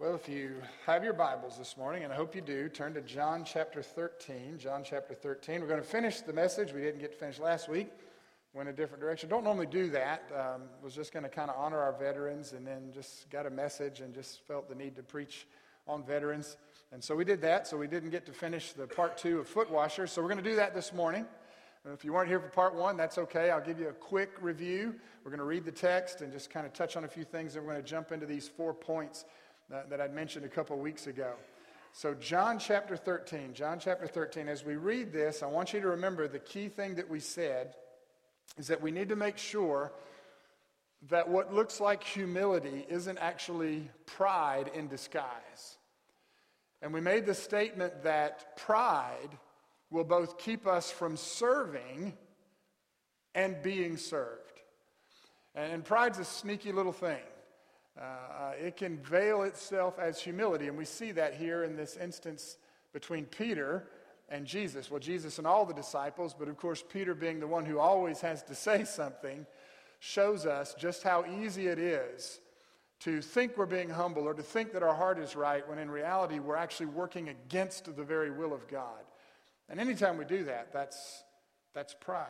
Well, if you have your Bibles this morning, and I hope you do, turn to John chapter 13. John chapter 13. We're going to finish the message. We didn't get to finish last week. Went a different direction. Don't normally do that. Um, was just going to kind of honor our veterans, and then just got a message and just felt the need to preach on veterans. And so we did that. So we didn't get to finish the part two of foot washers. So we're going to do that this morning. If you weren't here for part one, that's okay. I'll give you a quick review. We're going to read the text and just kind of touch on a few things, and we're going to jump into these four points that, that I mentioned a couple weeks ago. So, John chapter 13, John chapter 13, as we read this, I want you to remember the key thing that we said is that we need to make sure that what looks like humility isn't actually pride in disguise. And we made the statement that pride will both keep us from serving and being served. And pride's a sneaky little thing. Uh, uh, it can veil itself as humility, and we see that here in this instance between Peter and Jesus. Well, Jesus and all the disciples, but of course, Peter being the one who always has to say something, shows us just how easy it is to think we're being humble or to think that our heart is right when in reality we're actually working against the very will of God. And anytime we do that, that's, that's pride.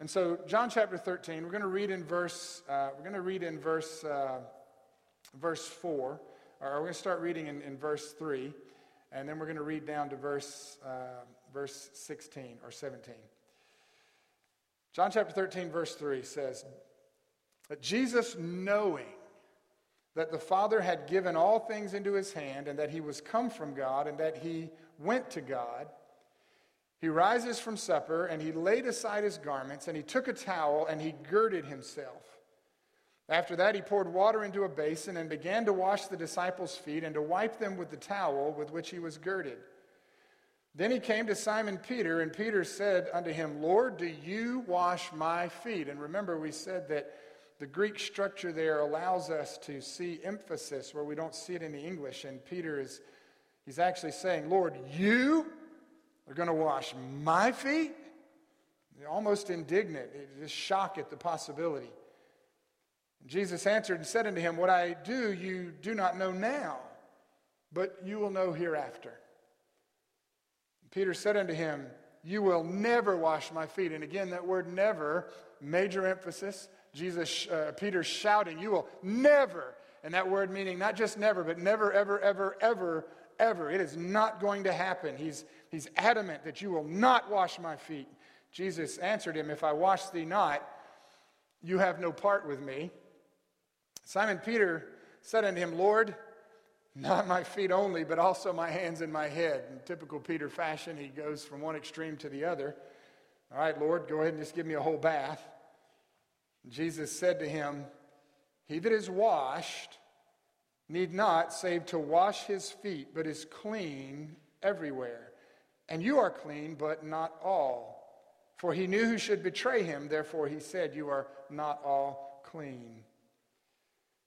And so, John chapter 13, we're going to read in verse, uh, we're going to read in verse. Uh, verse 4, or we're going to start reading in, in verse 3, and then we're going to read down to verse, uh, verse 16 or 17. John chapter 13, verse 3 says, that Jesus, knowing that the Father had given all things into his hand, and that he was come from God, and that he went to God, he rises from supper, and he laid aside his garments, and he took a towel, and he girded himself. After that, he poured water into a basin and began to wash the disciples' feet and to wipe them with the towel with which he was girded. Then he came to Simon Peter, and Peter said unto him, Lord, do you wash my feet? And remember, we said that the Greek structure there allows us to see emphasis where we don't see it in the English. And Peter is, he's actually saying, Lord, you are going to wash my feet? Almost indignant, just shock at the possibility. Jesus answered and said unto him, What I do you do not know now, but you will know hereafter. Peter said unto him, You will never wash my feet. And again, that word never, major emphasis. Jesus, uh, Peter shouting, You will never. And that word meaning not just never, but never, ever, ever, ever, ever. It is not going to happen. He's, he's adamant that you will not wash my feet. Jesus answered him, If I wash thee not, you have no part with me. Simon Peter said unto him, Lord, not my feet only, but also my hands and my head. In typical Peter fashion, he goes from one extreme to the other. All right, Lord, go ahead and just give me a whole bath. Jesus said to him, He that is washed need not save to wash his feet, but is clean everywhere. And you are clean, but not all. For he knew who should betray him, therefore he said, You are not all clean.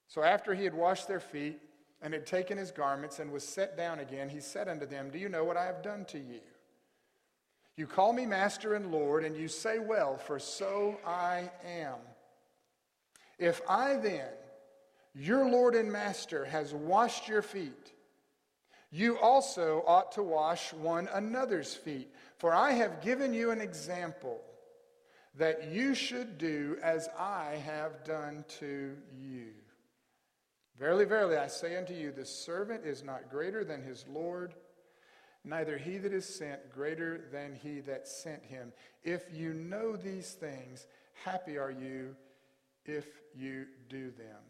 So after he had washed their feet and had taken his garments and was set down again, he said unto them, Do you know what I have done to you? You call me Master and Lord, and you say, Well, for so I am. If I then, your Lord and Master, has washed your feet, you also ought to wash one another's feet. For I have given you an example that you should do as I have done to you. Verily, verily, I say unto you, the servant is not greater than his Lord, neither he that is sent greater than he that sent him. If you know these things, happy are you if you do them.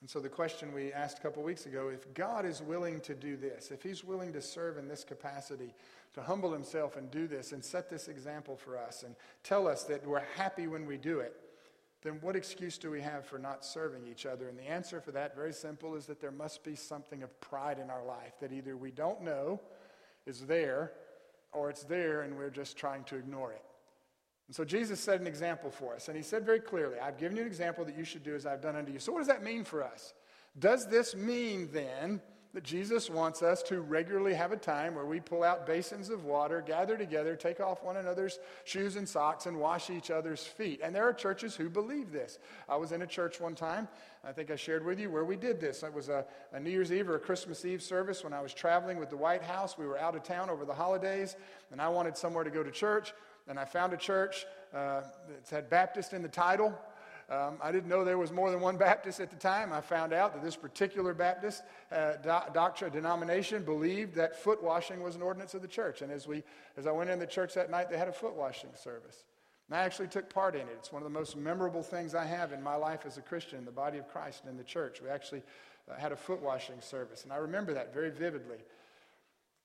And so, the question we asked a couple weeks ago if God is willing to do this, if He's willing to serve in this capacity, to humble Himself and do this and set this example for us and tell us that we're happy when we do it, then what excuse do we have for not serving each other? And the answer for that, very simple, is that there must be something of pride in our life that either we don't know is there or it's there and we're just trying to ignore it. And so Jesus set an example for us. And he said very clearly, I've given you an example that you should do as I've done unto you. So, what does that mean for us? Does this mean then that Jesus wants us to regularly have a time where we pull out basins of water, gather together, take off one another's shoes and socks, and wash each other's feet. And there are churches who believe this. I was in a church one time, I think I shared with you, where we did this. It was a, a New Year's Eve or a Christmas Eve service when I was traveling with the White House. We were out of town over the holidays, and I wanted somewhere to go to church. And I found a church uh, that had Baptist in the title. Um, I didn't know there was more than one Baptist at the time. I found out that this particular Baptist uh, do- doctrine denomination believed that foot washing was an ordinance of the church. And as, we, as I went in the church that night, they had a foot washing service. And I actually took part in it. It's one of the most memorable things I have in my life as a Christian in the body of Christ and in the church. We actually uh, had a foot washing service. And I remember that very vividly.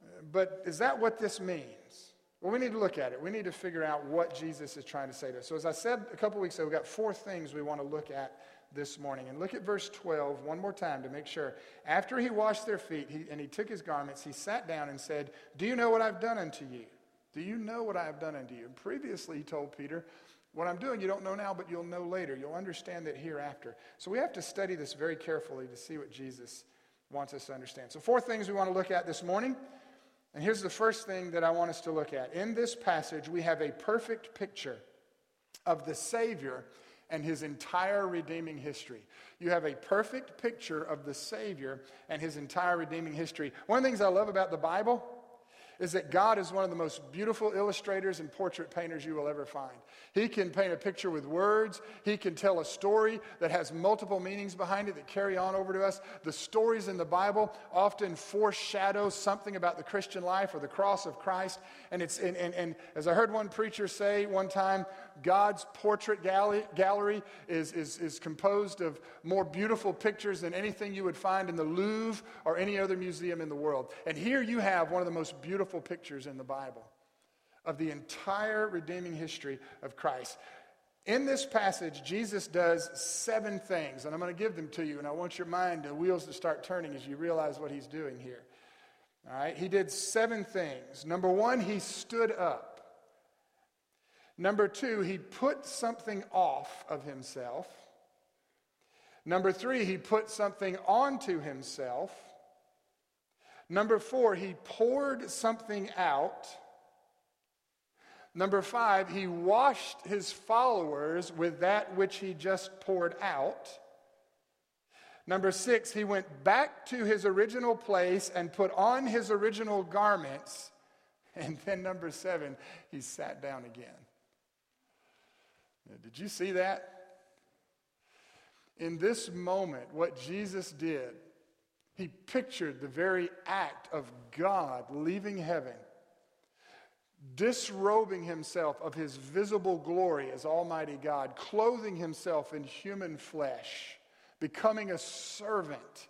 Uh, but is that what this means? Well, we need to look at it. We need to figure out what Jesus is trying to say to us. So, as I said a couple weeks ago, we've got four things we want to look at this morning. And look at verse 12 one more time to make sure. After he washed their feet he, and he took his garments, he sat down and said, Do you know what I've done unto you? Do you know what I have done unto you? And previously, he told Peter, What I'm doing, you don't know now, but you'll know later. You'll understand that hereafter. So, we have to study this very carefully to see what Jesus wants us to understand. So, four things we want to look at this morning. And here's the first thing that I want us to look at. In this passage, we have a perfect picture of the Savior and his entire redeeming history. You have a perfect picture of the Savior and his entire redeeming history. One of the things I love about the Bible is that God is one of the most beautiful illustrators and portrait painters you will ever find. He can paint a picture with words, He can tell a story that has multiple meanings behind it that carry on over to us. The stories in the Bible often foreshadow something about the Christian life or the cross of Christ. And, it's, and, and, and as I heard one preacher say one time, God's portrait gallery, gallery is, is, is composed of more beautiful pictures than anything you would find in the Louvre or any other museum in the world. And here you have one of the most beautiful pictures in the Bible of the entire redeeming history of Christ. In this passage, Jesus does seven things, and I'm going to give them to you, and I want your mind, the wheels to start turning as you realize what he's doing here. All right, he did seven things. Number one, he stood up. Number two, he put something off of himself. Number three, he put something onto himself. Number four, he poured something out. Number five, he washed his followers with that which he just poured out. Number six, he went back to his original place and put on his original garments. And then number seven, he sat down again. Did you see that? In this moment, what Jesus did, he pictured the very act of God leaving heaven, disrobing himself of his visible glory as Almighty God, clothing himself in human flesh, becoming a servant,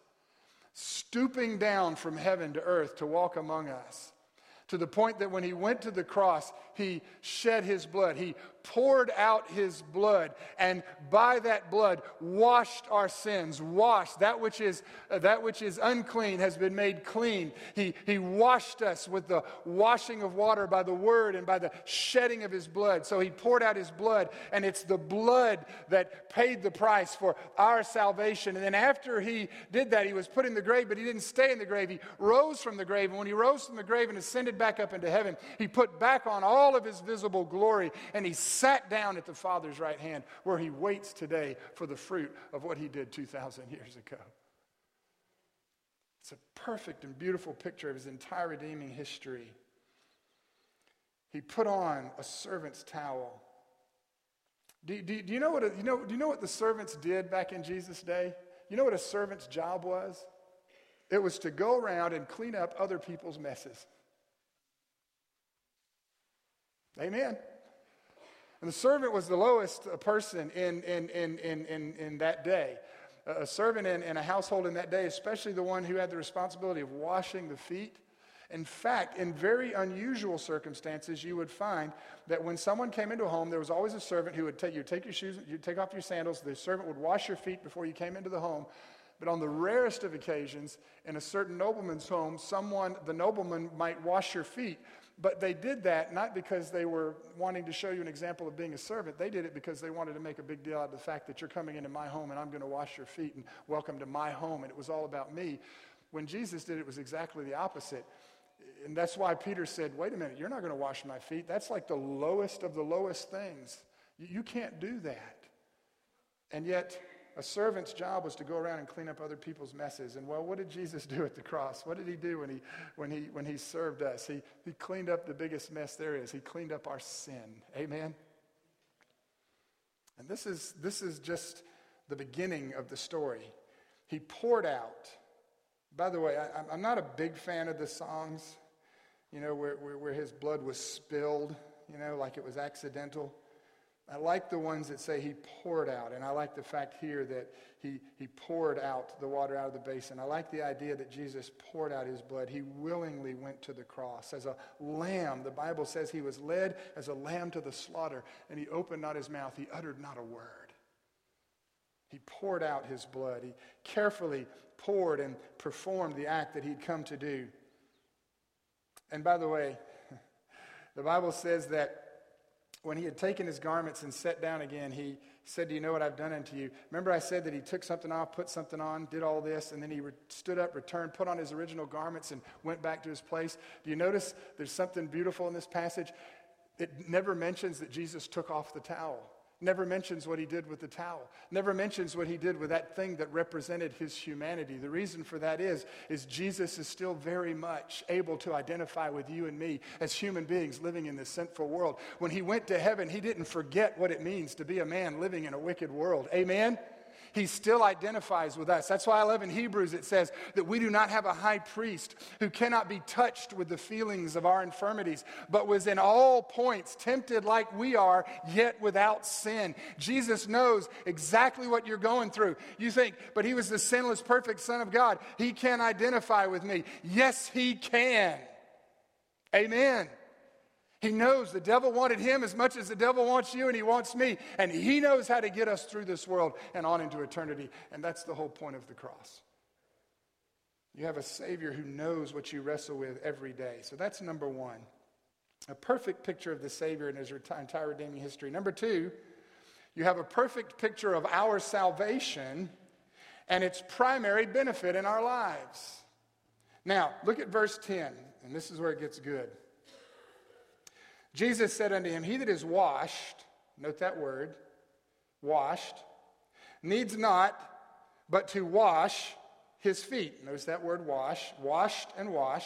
stooping down from heaven to earth to walk among us to the point that when he went to the cross, he shed his blood. He poured out his blood, and by that blood washed our sins. Washed that which is uh, that which is unclean has been made clean. He he washed us with the washing of water by the word and by the shedding of his blood. So he poured out his blood, and it's the blood that paid the price for our salvation. And then after he did that, he was put in the grave, but he didn't stay in the grave. He rose from the grave, and when he rose from the grave and ascended back up into heaven, he put back on all of his visible glory, and he sat down at the Father's right hand where he waits today for the fruit of what he did 2,000 years ago. It's a perfect and beautiful picture of his entire redeeming history. He put on a servant's towel. Do, do, do, you know what a, you know, do you know what the servants did back in Jesus' day? You know what a servant's job was? It was to go around and clean up other people's messes. Amen. And the servant was the lowest person in, in, in, in, in, in that day. A servant in, in a household in that day, especially the one who had the responsibility of washing the feet. In fact, in very unusual circumstances, you would find that when someone came into a home, there was always a servant who would take you take your shoes, you take off your sandals. The servant would wash your feet before you came into the home. But on the rarest of occasions, in a certain nobleman's home, someone, the nobleman, might wash your feet but they did that not because they were wanting to show you an example of being a servant. They did it because they wanted to make a big deal out of the fact that you're coming into my home and I'm going to wash your feet and welcome to my home. And it was all about me. when Jesus did it, it was exactly the opposite. And that's why Peter said, Wait a minute, you're not going to wash my feet. That's like the lowest of the lowest things. You, can't do that. And yet, a servant's job was to go around and clean up other people's messes. And well, what did Jesus do at the cross? What did he do when he, when he, when he served us? He, he cleaned up the biggest mess there is. He cleaned up our sin. Amen? And this is, this is just the beginning of the story. He poured out. By the way, I, am not a big fan of the songs, you know, where, where, where his blood was spilled, you know, like it was accidental. I like the ones that say he poured out, and I like the fact here that he, he poured out the water out of the basin. I like the idea that Jesus poured out his blood. He willingly went to the cross. As a lamb, the Bible says he was led as a lamb to the slaughter, and he opened not his mouth, he uttered not a word. He poured out his blood. He carefully poured and performed the act that he'd come to do. And by the way, the Bible says that when he had taken his garments and sat down again, he said, Do you know what I've done unto you? Remember, I said that he took something off, put something on, did all this, and then he re- stood up, returned, put on his original garments, and went back to his place. Do you notice there's something beautiful in this passage? It never mentions that Jesus took off the towel. Never mentions what he did with the towel. Never mentions what he did with that thing that represented his humanity. The reason for that is, is Jesus is still very much able to identify with you and me as human beings living in this sinful world. When he went to heaven, he didn't forget what it means to be a man living in a wicked world. Amen? He still identifies with us. That's why I love in Hebrews it says that we do not have a high priest who cannot be touched with the feelings of our infirmities, but was in all points tempted like we are, yet without sin. Jesus knows exactly what you're going through. You think, but he was the sinless, perfect Son of God. He can identify with me. Yes, he can. Amen. He knows the devil wanted him as much as the devil wants you, and he wants me. And he knows how to get us through this world and on into eternity. And that's the whole point of the cross. You have a Savior who knows what you wrestle with every day. So that's number one. A perfect picture of the Savior in his entire redeeming history. Number two, you have a perfect picture of our salvation and its primary benefit in our lives. Now, look at verse 10, and this is where it gets good. Jesus said unto him, He that is washed, note that word, washed, needs not but to wash his feet. Notice that word wash, washed and wash.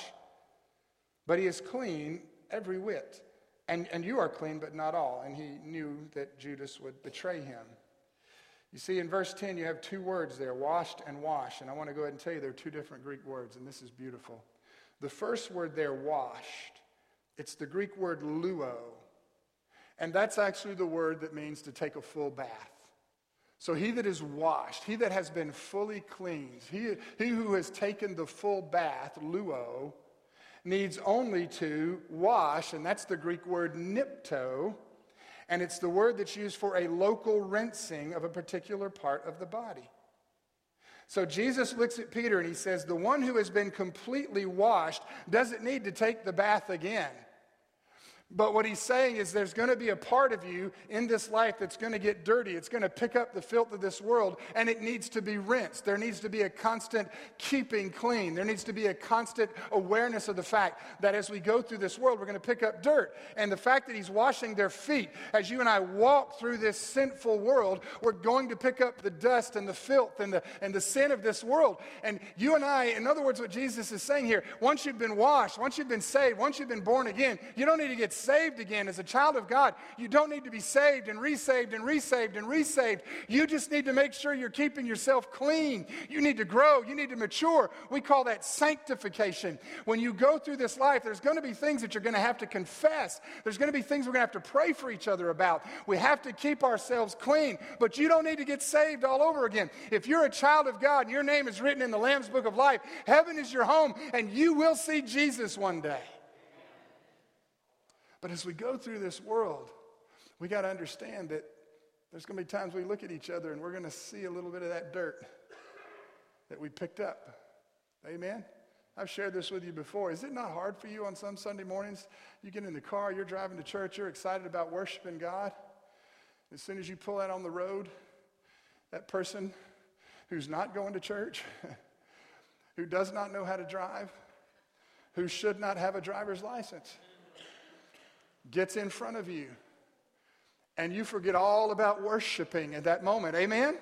But he is clean every whit. And, and you are clean, but not all. And he knew that Judas would betray him. You see, in verse 10, you have two words there washed and wash. And I want to go ahead and tell you they're two different Greek words, and this is beautiful. The first word there, washed, it's the Greek word luo. And that's actually the word that means to take a full bath. So he that is washed, he that has been fully cleansed, he, he who has taken the full bath, luo, needs only to wash, and that's the Greek word nipto, and it's the word that's used for a local rinsing of a particular part of the body. So Jesus looks at Peter and he says, The one who has been completely washed doesn't need to take the bath again. But what he's saying is there's going to be a part of you in this life that's going to get dirty. It's going to pick up the filth of this world and it needs to be rinsed. There needs to be a constant keeping clean. There needs to be a constant awareness of the fact that as we go through this world, we're going to pick up dirt. And the fact that he's washing their feet, as you and I walk through this sinful world, we're going to pick up the dust and the filth and the, and the sin of this world. And you and I, in other words, what Jesus is saying here, once you've been washed, once you've been saved, once you've been born again, you don't need to get saved again as a child of God. You don't need to be saved and resaved and resaved and resaved. You just need to make sure you're keeping yourself clean. You need to grow. You need to mature. We call that sanctification. When you go through this life, there's going to be things that you're going to have to confess. There's going to be things we're going to have to pray for each other about. We have to keep ourselves clean, but you don't need to get saved all over again. If you're a child of God and your name is written in the Lamb's book of life, heaven is your home and you will see Jesus one day. But as we go through this world, we got to understand that there's going to be times we look at each other and we're going to see a little bit of that dirt that we picked up. Amen? I've shared this with you before. Is it not hard for you on some Sunday mornings? You get in the car, you're driving to church, you're excited about worshiping God. As soon as you pull out on the road, that person who's not going to church, who does not know how to drive, who should not have a driver's license, gets in front of you, and you forget all about worshiping at that moment. Amen?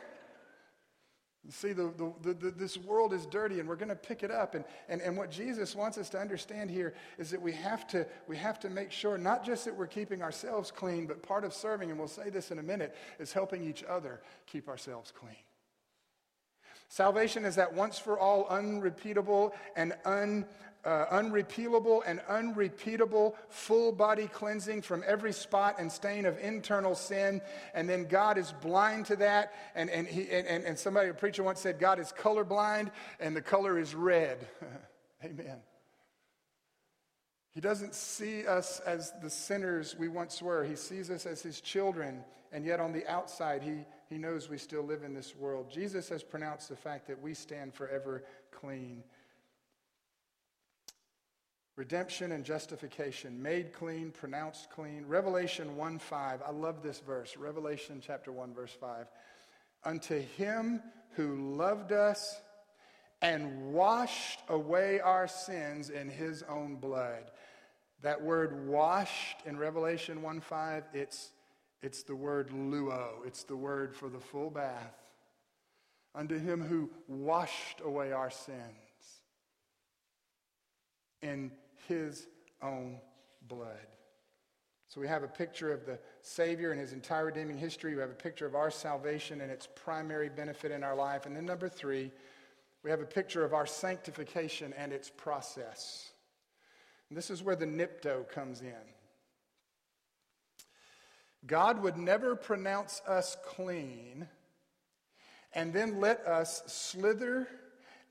See, the, the, the, this world is dirty and we're going to pick it up. And, and, and what Jesus wants us to understand here is that we have, to, we have to make sure not just that we're keeping ourselves clean, but part of serving, and we'll say this in a minute, is helping each other keep ourselves clean. Salvation is that once for all, unrepeatable, and un, uh, unrepealable and unrepeatable full body cleansing from every spot and stain of internal sin. And then God is blind to that. And, and, he, and, and somebody, a preacher once said, God is colorblind and the color is red. Amen. He doesn't see us as the sinners we once were. He sees us as his children, and yet on the outside, he, he knows we still live in this world. Jesus has pronounced the fact that we stand forever clean. Redemption and justification, made clean, pronounced clean. Revelation 1 5, I love this verse. Revelation chapter 1, verse 5. Unto him who loved us and washed away our sins in his own blood. That word washed in Revelation 1 5, it's, it's the word luo, it's the word for the full bath. Unto him who washed away our sins in his own blood. So we have a picture of the Savior and his entire redeeming history. We have a picture of our salvation and its primary benefit in our life. And then, number three, we have a picture of our sanctification and its process. And this is where the nipto comes in. God would never pronounce us clean and then let us slither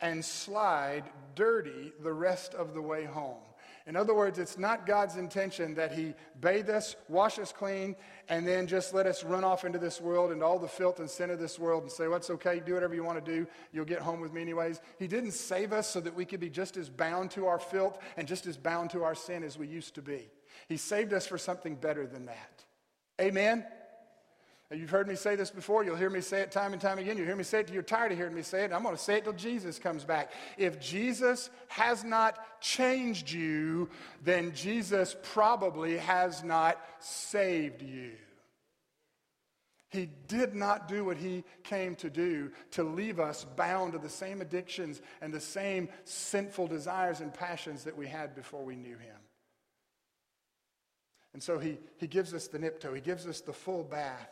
and slide dirty the rest of the way home. In other words, it's not God's intention that He bathe us, wash us clean, and then just let us run off into this world and all the filth and sin of this world and say, What's okay, do whatever you want to do, you'll get home with me anyways. He didn't save us so that we could be just as bound to our filth and just as bound to our sin as we used to be. He saved us for something better than that. Amen? You've heard me say this before. You'll hear me say it time and time again. You'll hear me say it till you're tired of hearing me say it. I'm going to say it till Jesus comes back. If Jesus has not changed you, then Jesus probably has not saved you. He did not do what he came to do to leave us bound to the same addictions and the same sinful desires and passions that we had before we knew him. And so he, he gives us the nipto, he gives us the full bath.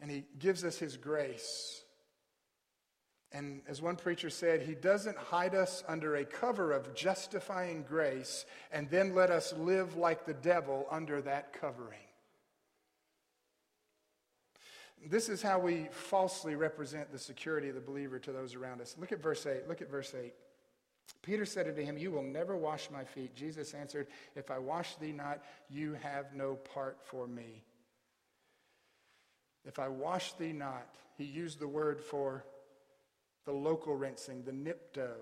And he gives us his grace. And as one preacher said, he doesn't hide us under a cover of justifying grace and then let us live like the devil under that covering. This is how we falsely represent the security of the believer to those around us. Look at verse 8. Look at verse 8. Peter said unto him, You will never wash my feet. Jesus answered, If I wash thee not, you have no part for me. If I wash thee not, he used the word for the local rinsing, the nipto.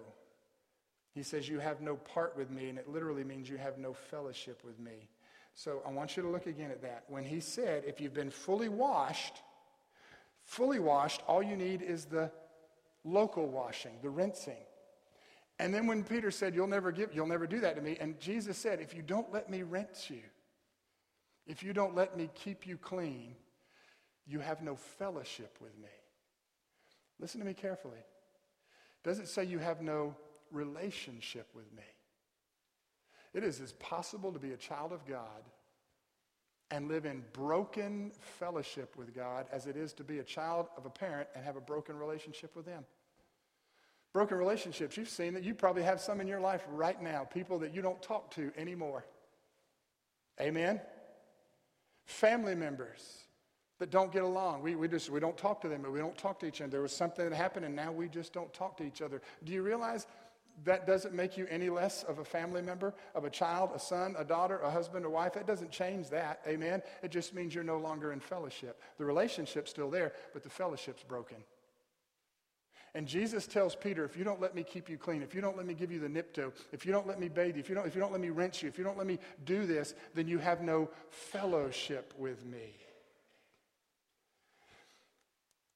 He says, You have no part with me, and it literally means you have no fellowship with me. So I want you to look again at that. When he said, If you've been fully washed, fully washed, all you need is the local washing, the rinsing. And then when Peter said, You'll never give, you'll never do that to me, and Jesus said, If you don't let me rinse you, if you don't let me keep you clean, you have no fellowship with me. Listen to me carefully. Does it say you have no relationship with me? It is as possible to be a child of God and live in broken fellowship with God as it is to be a child of a parent and have a broken relationship with them. Broken relationships, you've seen that you probably have some in your life right now, people that you don't talk to anymore. Amen? Family members that don't get along. We, we just we don't talk to them, but we don't talk to each other. There was something that happened, and now we just don't talk to each other. Do you realize that doesn't make you any less of a family member, of a child, a son, a daughter, a husband, a wife? That doesn't change that. Amen. It just means you're no longer in fellowship. The relationship's still there, but the fellowship's broken. And Jesus tells Peter, if you don't let me keep you clean, if you don't let me give you the nipto, if you don't let me bathe you, if you don't, if you don't let me rinse you, if you don't let me do this, then you have no fellowship with me.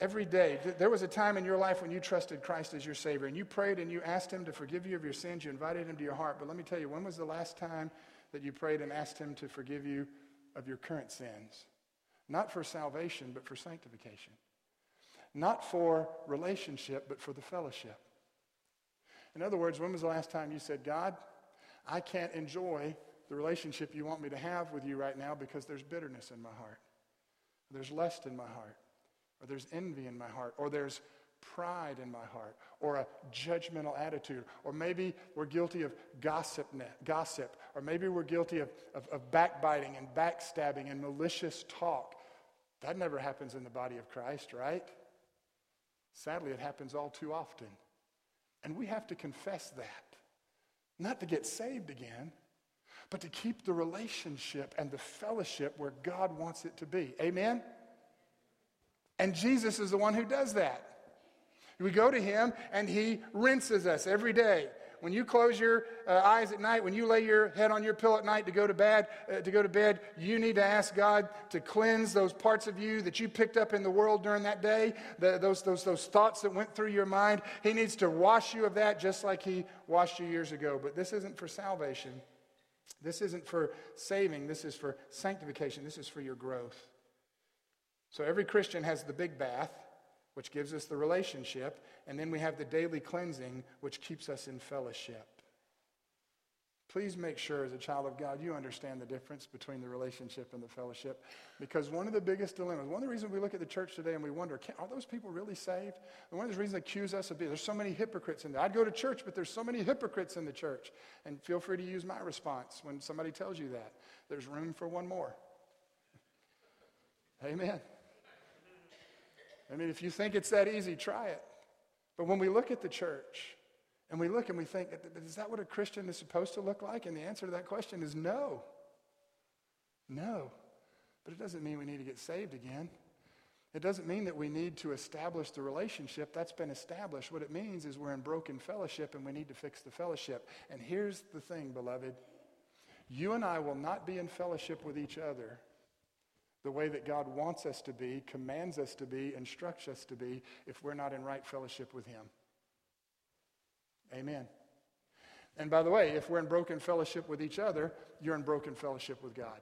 Every day. There was a time in your life when you trusted Christ as your Savior and you prayed and you asked Him to forgive you of your sins. You invited Him to your heart. But let me tell you, when was the last time that you prayed and asked Him to forgive you of your current sins? Not for salvation, but for sanctification. Not for relationship, but for the fellowship. In other words, when was the last time you said, God, I can't enjoy the relationship you want me to have with you right now because there's bitterness in my heart, there's lust in my heart, or there's envy in my heart, or there's pride in my heart, or a judgmental attitude, or maybe we're guilty of gossip, gossip or maybe we're guilty of, of, of backbiting and backstabbing and malicious talk. That never happens in the body of Christ, right? Sadly, it happens all too often. And we have to confess that. Not to get saved again, but to keep the relationship and the fellowship where God wants it to be. Amen? And Jesus is the one who does that. We go to him and he rinses us every day. When you close your uh, eyes at night, when you lay your head on your pillow at night to go to bed, uh, to go to bed, you need to ask God to cleanse those parts of you that you picked up in the world during that day, the, those, those, those thoughts that went through your mind. He needs to wash you of that just like he washed you years ago. But this isn't for salvation. This isn't for saving. This is for sanctification. This is for your growth. So every Christian has the big bath, which gives us the relationship, and then we have the daily cleansing, which keeps us in fellowship. Please make sure, as a child of God, you understand the difference between the relationship and the fellowship. Because one of the biggest dilemmas, one of the reasons we look at the church today and we wonder, are those people really saved? And one of the reasons they accuse us of being, there's so many hypocrites in there. I'd go to church, but there's so many hypocrites in the church. And feel free to use my response when somebody tells you that. There's room for one more. Amen. I mean, if you think it's that easy, try it. But when we look at the church and we look and we think, is that what a Christian is supposed to look like? And the answer to that question is no. No. But it doesn't mean we need to get saved again. It doesn't mean that we need to establish the relationship. That's been established. What it means is we're in broken fellowship and we need to fix the fellowship. And here's the thing, beloved. You and I will not be in fellowship with each other the way that God wants us to be, commands us to be, instructs us to be, if we're not in right fellowship with Him. Amen. And by the way, if we're in broken fellowship with each other, you're in broken fellowship with God.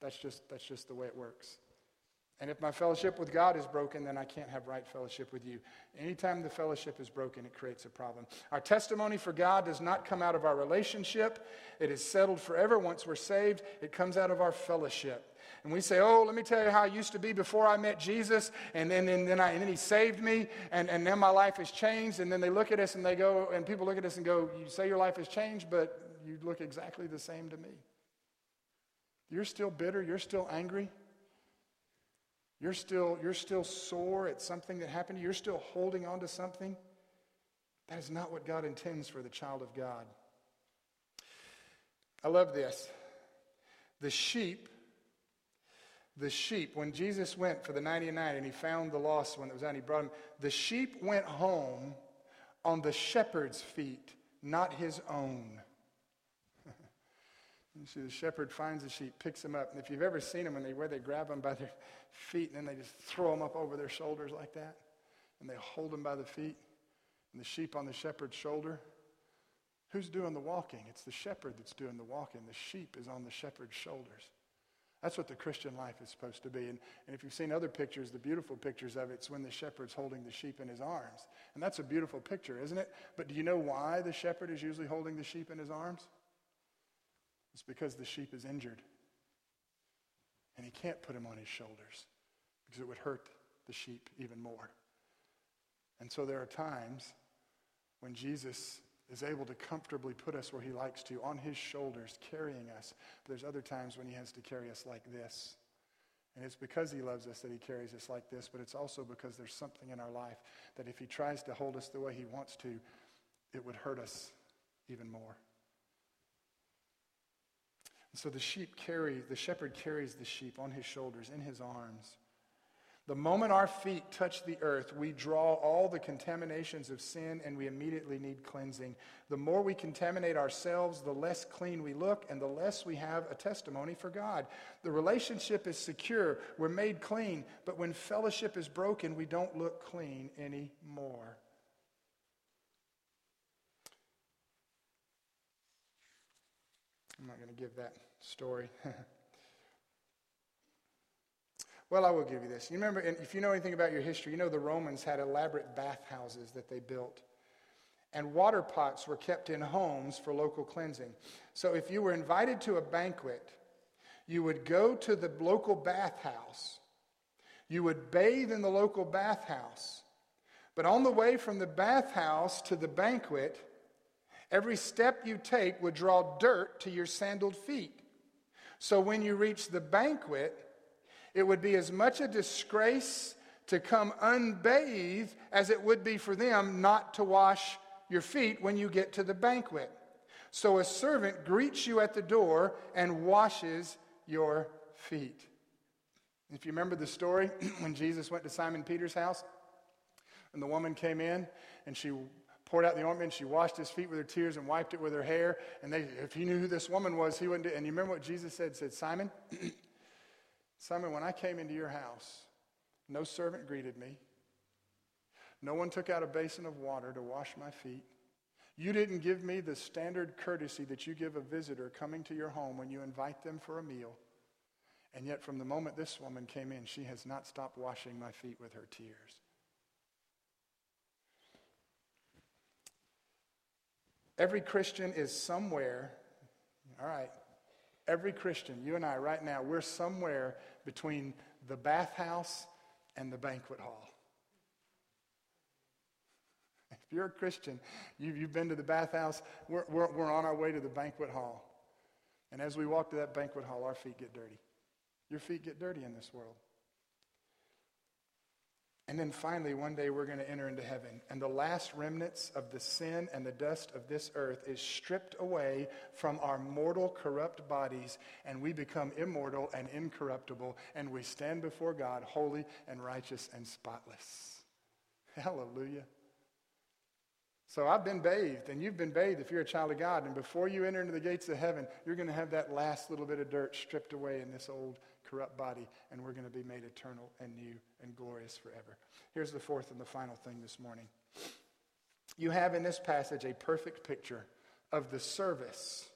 That's just, that's just the way it works. And if my fellowship with God is broken, then I can't have right fellowship with you. Anytime the fellowship is broken, it creates a problem. Our testimony for God does not come out of our relationship, it is settled forever once we're saved. It comes out of our fellowship and we say, Oh, let me tell you how I used to be before I met Jesus, and then, and then, I, and then he saved me, and, and now my life has changed. And then they look at us and they go, and people look at us and go, You say your life has changed, but you look exactly the same to me. You're still bitter, you're still angry. You're still, you're still sore at something that happened to you. You're still holding on to something. That is not what God intends for the child of God. I love this. The sheep the sheep, when Jesus went for the 99 and he found the lost one that was out, he brought him, the sheep went home on the shepherd's feet, not his own. you see, the shepherd finds the sheep, picks them up, and if you've ever seen them, when they, where they grab them by their feet and then they just throw them up over their shoulders like that, and they hold them by the feet, and the sheep on the shepherd's shoulder, who's doing the walking? It's the shepherd that's doing the walking. The sheep is on the shepherd's shoulders. That's what the Christian life is supposed to be. And, and if you've seen other pictures, the beautiful pictures of it, it's when the shepherd's holding the sheep in his arms. And that's a beautiful picture, isn't it? But do you know why the shepherd is usually holding the sheep in his arms? It's because the sheep is injured. And he can't put him on his shoulders because it would hurt the sheep even more. And so there are times when Jesus is able to comfortably put us where he likes to, on his shoulders, carrying us. But there's other times when he has to carry us like this. And it's because he loves us that he carries us like this, but it's also because there's something in our life that if he tries to hold us the way he wants to, it would hurt us even more. And so the sheep carry, the shepherd carries the sheep on his shoulders, in his arms. The moment our feet touch the earth, we draw all the contaminations of sin and we immediately need cleansing. The more we contaminate ourselves, the less clean we look and the less we have a testimony for God. The relationship is secure, we're made clean, but when fellowship is broken, we don't look clean anymore. I'm not going to give that story. well, I will give you this. You remember, if you know anything about your history, you know the Romans had elaborate bathhouses that they built. And water pots were kept in homes for local cleansing. So if you were invited to a banquet, you would go to the local bathhouse. You would bathe in the local bathhouse. But on the way from the bathhouse to the banquet, Every step you take would draw dirt to your sandaled feet. So when you reach the banquet, it would be as much a disgrace to come unbathed as it would be for them not to wash your feet when you get to the banquet. So a servant greets you at the door and washes your feet. If you remember the story when Jesus went to Simon Peter's house and the woman came in and she poured out the ointment. She washed his feet with her tears and wiped it with her hair. And they, if he knew who this woman was, he wouldn't do it. And you remember what Jesus said? Said, Simon, Simon, when I came into your house, no servant greeted me. No one took out a basin of water to wash my feet. You didn't give me the standard courtesy that you give a visitor coming to your home when you invite them for a meal. And yet, from the moment this woman came in, she has not stopped washing my feet with her tears. Every Christian is somewhere, all right, every Christian, you and I right now, we're somewhere between the bathhouse and the banquet hall. If you're a Christian, you've, you've been to the bathhouse, we're, we're, we're on our way to the banquet hall. And as we walk to that banquet hall, our feet get dirty. Your feet get dirty in this world. And then finally, one day we're going to enter into heaven. And the last remnants of the sin and the dust of this earth is stripped away from our mortal, corrupt bodies, and we become immortal and incorruptible, and we stand before God holy and righteous and spotless. Hallelujah. So I've been bathed, and you've been bathed if you're a child of God. And before you enter into the gates of heaven, you're going to have that last little bit of dirt stripped away in this old corrupt body, and we're going to be made eternal and new and glorious forever. Here's the fourth and the final thing this morning. You have in this passage a perfect picture of the service,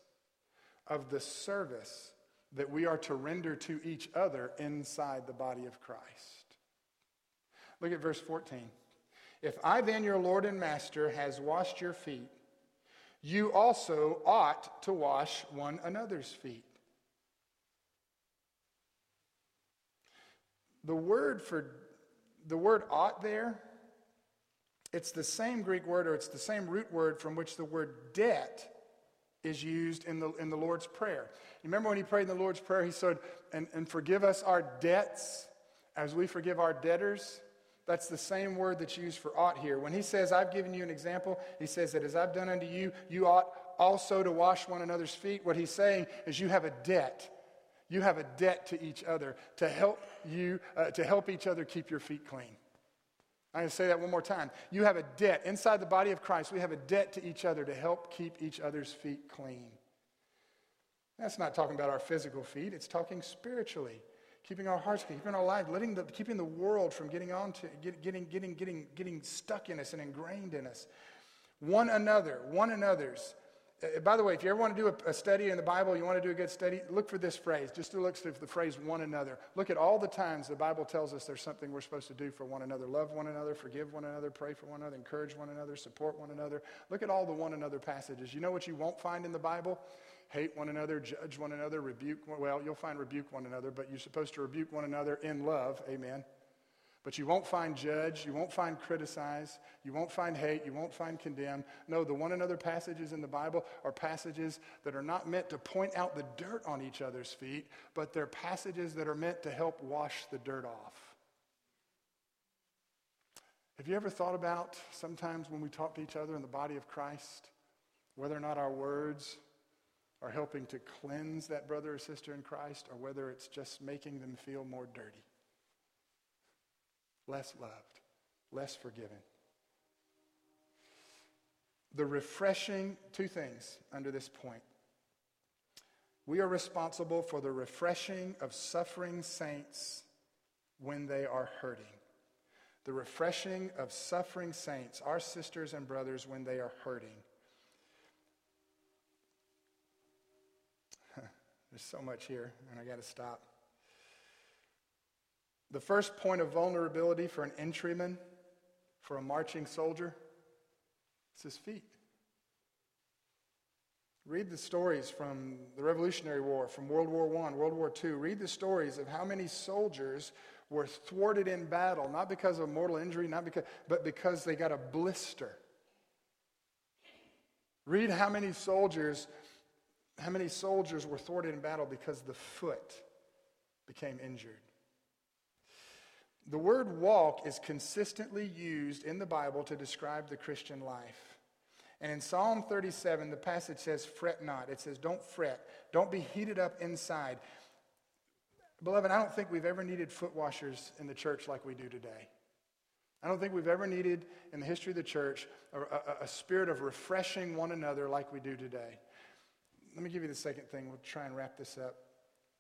of the service that we are to render to each other inside the body of Christ. Look at verse 14. If I then, your Lord and Master, has washed your feet, you also ought to wash one another's feet. The word for the word ought there, it's the same Greek word or it's the same root word from which the word debt is used in the, in the Lord's Prayer. You remember when he prayed in the Lord's Prayer, he said, and, and forgive us our debts as we forgive our debtors? That's the same word that's used for ought here. When he says, I've given you an example, he says that as I've done unto you, you ought also to wash one another's feet. What he's saying is you have a debt you have a debt to each other to help you, uh, to help each other keep your feet clean. I'm going to say that one more time. You have a debt. Inside the body of Christ, we have a debt to each other to help keep each other's feet clean. That's not talking about our physical feet, it's talking spiritually. Keeping our hearts clean, keeping our lives, letting the, keeping the world from getting on to get, getting, getting, getting, getting stuck in us and ingrained in us. One another, one another's Uh, by the way, if you ever want to do a, a, study in the Bible, you want to do a good study, look for this phrase. Just to look for the phrase one another. Look at all the times the Bible tells us there's something we're supposed to do for one another. Love one another, forgive one another, pray for one another, encourage one another, support one another. Look at all the one another passages. You know what you won't find in the Bible? Hate one another, judge one another, rebuke. Well, you'll find rebuke one another, but you're supposed to rebuke one another in love. Amen. But you won't find judge, you won't find criticize, you won't find hate, you won't find condemn. No, the one another passages in the Bible are passages that are not meant to point out the dirt on each other's feet, but they're passages that are meant to help wash the dirt off. Have you ever thought about sometimes when we talk to each other in the body of Christ, whether or not our words are helping to cleanse that brother or sister in Christ, or whether it's just making them feel more dirty? Less loved, less forgiven. The refreshing, two things under this point. We are responsible for the refreshing of suffering saints when they are hurting. The refreshing of suffering saints, our sisters and brothers, when they are hurting. There's so much here, and I got to stop. The first point of vulnerability for an infantryman, for a marching soldier, is his feet. Read the stories from the Revolutionary War, from World War I, World War II. Read the stories of how many soldiers were thwarted in battle, not because of mortal injury, not because, but because they got a blister. Read how many soldiers, how many soldiers were thwarted in battle because the foot became injured. The word walk is consistently used in the Bible to describe the Christian life. And in Psalm 37, the passage says, fret not. It says, don't fret. Don't be heated up inside. Beloved, I don't think we've ever needed foot washers in the church like we do today. I don't think we've ever needed in the history of the church a, a, a spirit of refreshing one another like we do today. Let me give you the second thing. We'll try and wrap this up.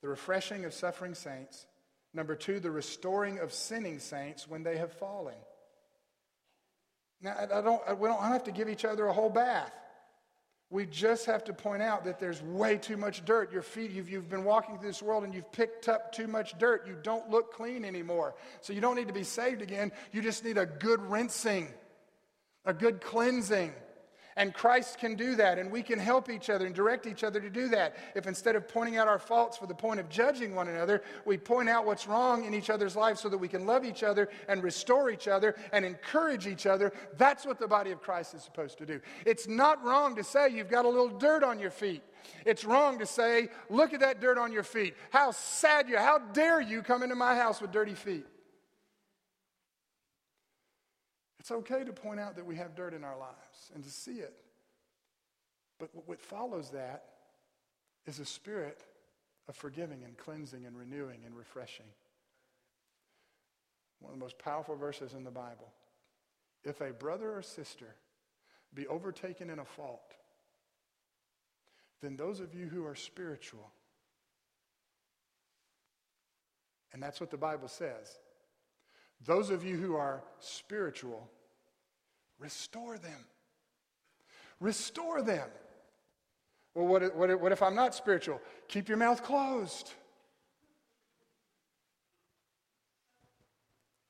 The refreshing of suffering saints Number two, the restoring of sinning saints when they have fallen. Now, I don't, we don't have to give each other a whole bath. We just have to point out that there's way too much dirt. Your feet, you've, you've been walking through this world and you've picked up too much dirt. You don't look clean anymore. So you don't need to be saved again. You just need a good rinsing, a good cleansing. And Christ can do that, and we can help each other and direct each other to do that. If instead of pointing out our faults for the point of judging one another, we point out what's wrong in each other's lives so that we can love each other and restore each other and encourage each other, that's what the body of Christ is supposed to do. It's not wrong to say you've got a little dirt on your feet. It's wrong to say, look at that dirt on your feet. How sad you, how dare you come into my house with dirty feet? It's okay to point out that we have dirt in our lives and to see it. But what follows that is a spirit of forgiving and cleansing and renewing and refreshing. One of the most powerful verses in the Bible. If a brother or sister be overtaken in a fault, then those of you who are spiritual, and that's what the Bible says, those of you who are spiritual, restore them. Restore them. Well, what what, what if I'm not spiritual? Keep your mouth closed.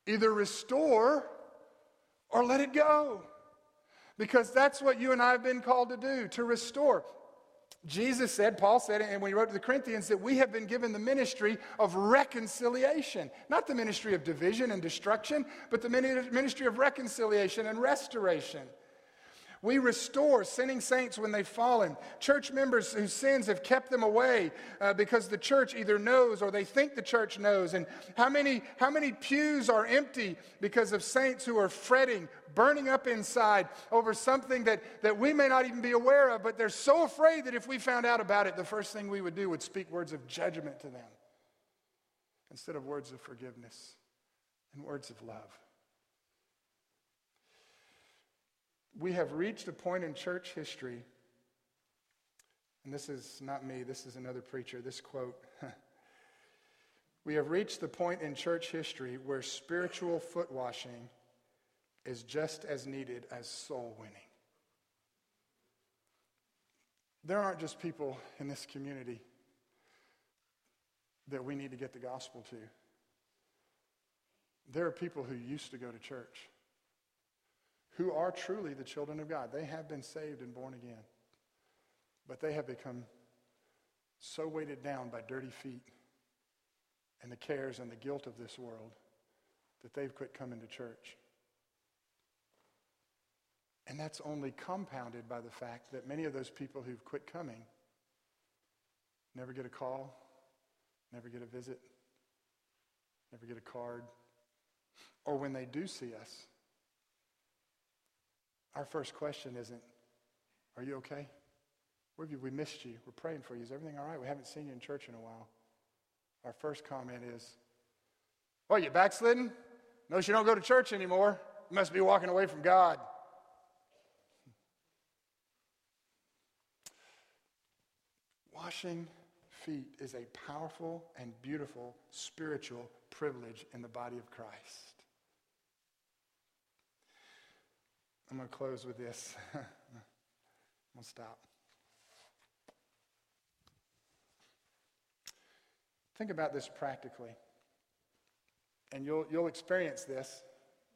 Either restore or let it go. Because that's what you and I have been called to do, to restore. Jesus said, Paul said, and when he wrote to the Corinthians, that we have been given the ministry of reconciliation. Not the ministry of division and destruction, but the ministry of reconciliation and restoration. We restore sinning saints when they've fallen. Church members whose sins have kept them away uh, because the church either knows or they think the church knows. And how many, how many pews are empty because of saints who are fretting, burning up inside over something that, that we may not even be aware of, but they're so afraid that if we found out about it, the first thing we would do would speak words of judgment to them instead of words of forgiveness and words of love. We have reached a point in church history, and this is not me, this is another preacher, this quote. we have reached the point in church history where spiritual foot washing is just as needed as soul winning. There aren't just people in this community that we need to get the gospel to. There are people who used to go to church who are truly the children of God. They have been saved and born again. But they have become so weighted down by dirty feet and the cares and the guilt of this world that they've quit coming to church. And that's only compounded by the fact that many of those people who've quit coming never get a call, never get a visit, never get a card, or when they do see us, our first question isn't, Are you okay? Where have you? We missed you. We're praying for you. Is everything all right? We haven't seen you in church in a while. Our first comment is, Oh, you backslidden? Notice you don't go to church anymore. You must be walking away from God. Washing feet is a powerful and beautiful spiritual privilege in the body of Christ. I'm going to close with this. I'm going to stop. Think about this practically. And you'll, you'll experience this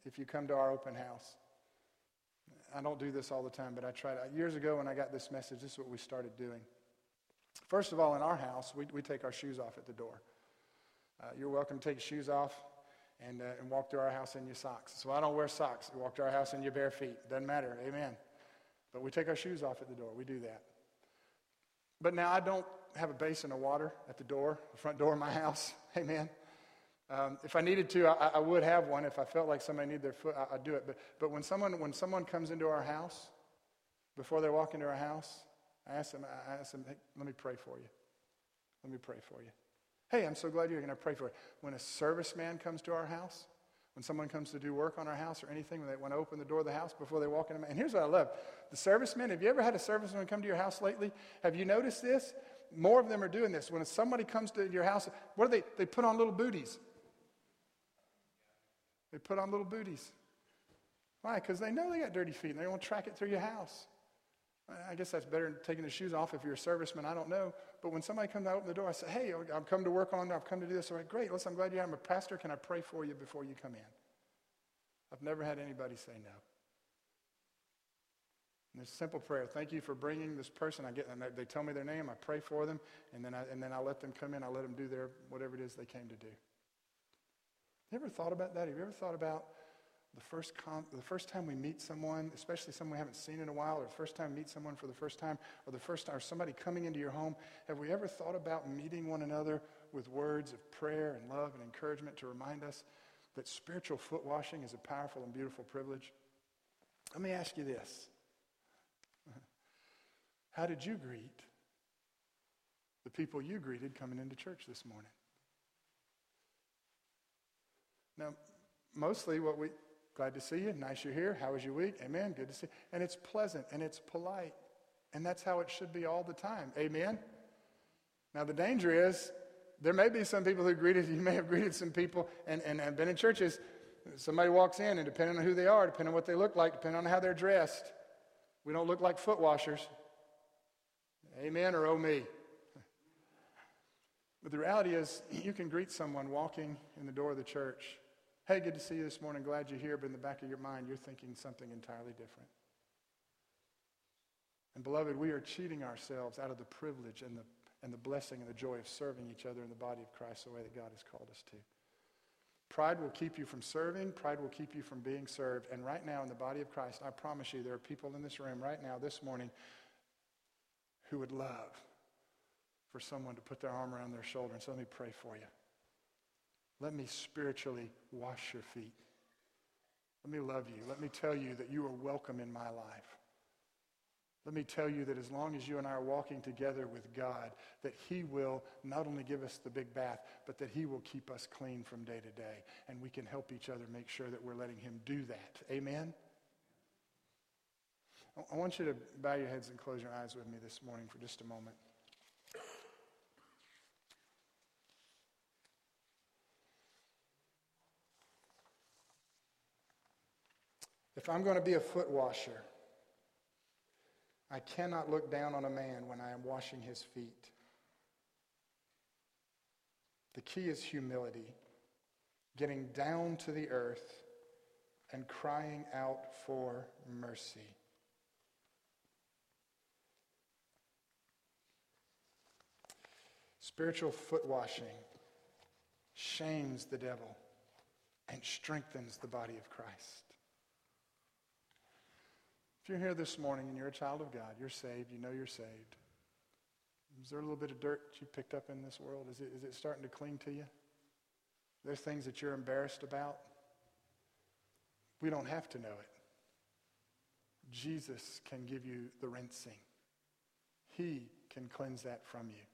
if you come to our open house. I don't do this all the time, but I tried. Years ago, when I got this message, this is what we started doing. First of all, in our house, we, we take our shoes off at the door. Uh, you're welcome to take your shoes off and, uh, and walk through our house in your socks. So I don't wear socks. Walk to our house in your bare feet. Doesn't matter. Amen. But we take our shoes off at the door. We do that. But now I don't have a basin of water at the door, the front door of my house. Amen. Um, if I needed to, I, I, would have one. If I felt like somebody needed their foot, I, would do it. But, but when, someone, when someone comes into our house, before they walk into our house, I ask them, I ask them hey, let me pray for you. Let me pray for you. Hey, I'm so glad you're going to pray for you. When a serviceman comes to our house, when someone comes to do work on our house or anything, when they want to open the door of the house before they walk in, and here's what I love the servicemen. Have you ever had a serviceman come to your house lately? Have you noticed this? More of them are doing this. When somebody comes to your house, what do they? They put on little booties. They put on little booties. Why? Because they know they got dirty feet and they want to track it through your house. I guess that's better than taking the shoes off if you're a serviceman. I don't know. But when somebody comes to open the door, I say, hey, I've come to work on, I've come to do this. All right, great. Listen, I'm glad you're here. I'm a pastor. Can I pray for you before you come in? I've never had anybody say no. And it's simple prayer. Thank you for bringing this person. I get, they tell me their name. I pray for them, and then I, and then I let them come in. I let them do their whatever it is they came to do. You ever thought about that? Have you ever thought about the first, com- the first time we meet someone, especially someone we haven't seen in a while, or the first time meet someone for the first time, or the first time, or somebody coming into your home, have we ever thought about meeting one another with words of prayer and love and encouragement to remind us that spiritual foot washing is a powerful and beautiful privilege? Let me ask you this How did you greet the people you greeted coming into church this morning? Now, mostly what we, glad to see you, nice you're here, how was your week? Amen, good to see you. And it's pleasant and it's polite. And that's how it should be all the time. Amen? Now, the danger is there may be some people who greeted, you may have greeted some people and, and have been in churches. Somebody walks in, and depending on who they are, depending on what they look like, depending on how they're dressed, we don't look like foot washers. Amen or oh me. But the reality is, you can greet someone walking in the door of the church Hey, good to see you this morning. Glad you're here. But in the back of your mind, you're thinking something entirely different. And beloved, we are cheating ourselves out of the privilege and the, and the blessing and the joy of serving each other in the body of Christ the way that God has called us to. Pride will keep you from serving. Pride will keep you from being served. And right now in the body of Christ, I promise you, there are people in this room right now, this morning, who would love for someone to put their arm around their shoulder and say, let me pray for you. Let me spiritually wash your feet. Let me love you. Let me tell you that you are welcome in my life. Let me tell you that as long as you and I are walking together with God, that He will not only give us the big bath, but that He will keep us clean from day to day. And we can help each other make sure that we're letting Him do that. Amen? I want you to bow your heads and close your eyes with me this morning for just a moment. If I'm going to be a foot washer, I cannot look down on a man when I am washing his feet. The key is humility, getting down to the earth and crying out for mercy. Spiritual foot washing shames the devil and strengthens the body of Christ. If you're here this morning and you're a child of God, you're saved, you know you're saved. Is there a little bit of dirt that you picked up in this world? Is it, is it starting to cling to you? There's things that you're embarrassed about. We don't have to know it. Jesus can give you the rinsing. He can cleanse that from you.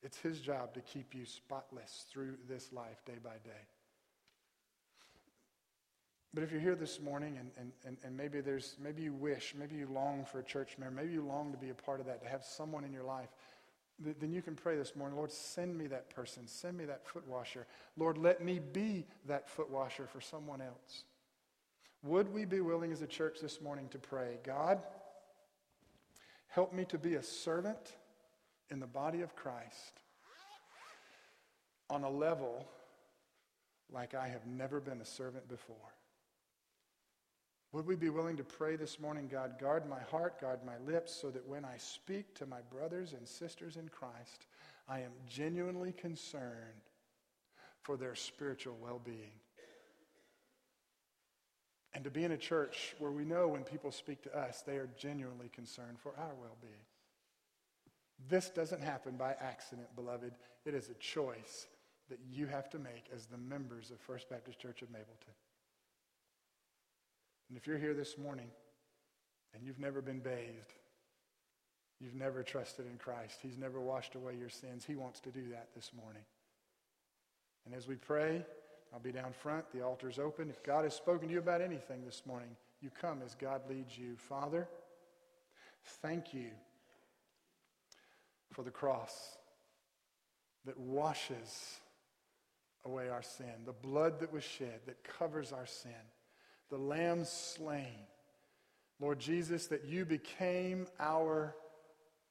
It's his job to keep you spotless through this life day by day. But if you're here this morning and, and, and, maybe there's maybe you wish, maybe you long for a church member, maybe you long to be a part of that, to have someone in your life, th- then you can pray this morning, Lord, send me that person, send me that foot washer. Lord, let me be that foot washer for someone else. Would we be willing as a church this morning to pray, God, help me to be a servant in the body of Christ on a level like I have never been a servant before? Would we be willing to pray this morning, God, guard my heart, guard my lips, so that when I speak to my brothers and sisters in Christ, I am genuinely concerned for their spiritual well being? And to be in a church where we know when people speak to us, they are genuinely concerned for our well being. This doesn't happen by accident, beloved. It is a choice that you have to make as the members of First Baptist Church of Mableton. And if you're here this morning and you've never been bathed, you've never trusted in Christ, He's never washed away your sins, He wants to do that this morning. And as we pray, I'll be down front. The altar's open. If God has spoken to you about anything this morning, you come as God leads you. Father, thank you for the cross that washes away our sin, the blood that was shed that covers our sin the lamb slain. Lord Jesus, that you became our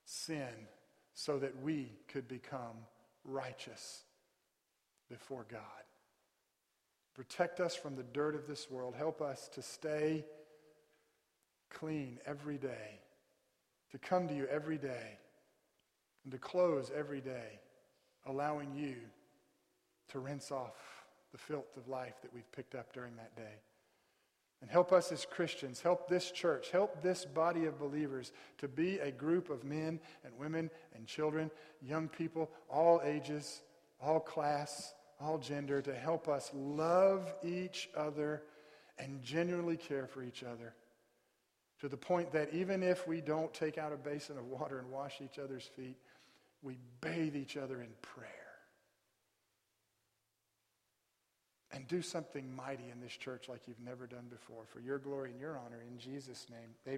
sin so that we could become righteous before God. Protect us from the dirt of this world. Help us to stay clean every day, to come to you every day, and to close every day, allowing you to rinse off the filth of life that we've picked up during that day. And help us as Christians, help this church, help this body of believers to be a group of men and women and children, young people, all ages, all class, all gender, to help us love each other and genuinely care for each other. To the point that even if we don't take out a basin of water and wash each other's feet, we bathe each other in prayer. And do something mighty in this church like you've never done before for your glory and your honor in Jesus' name. Amen.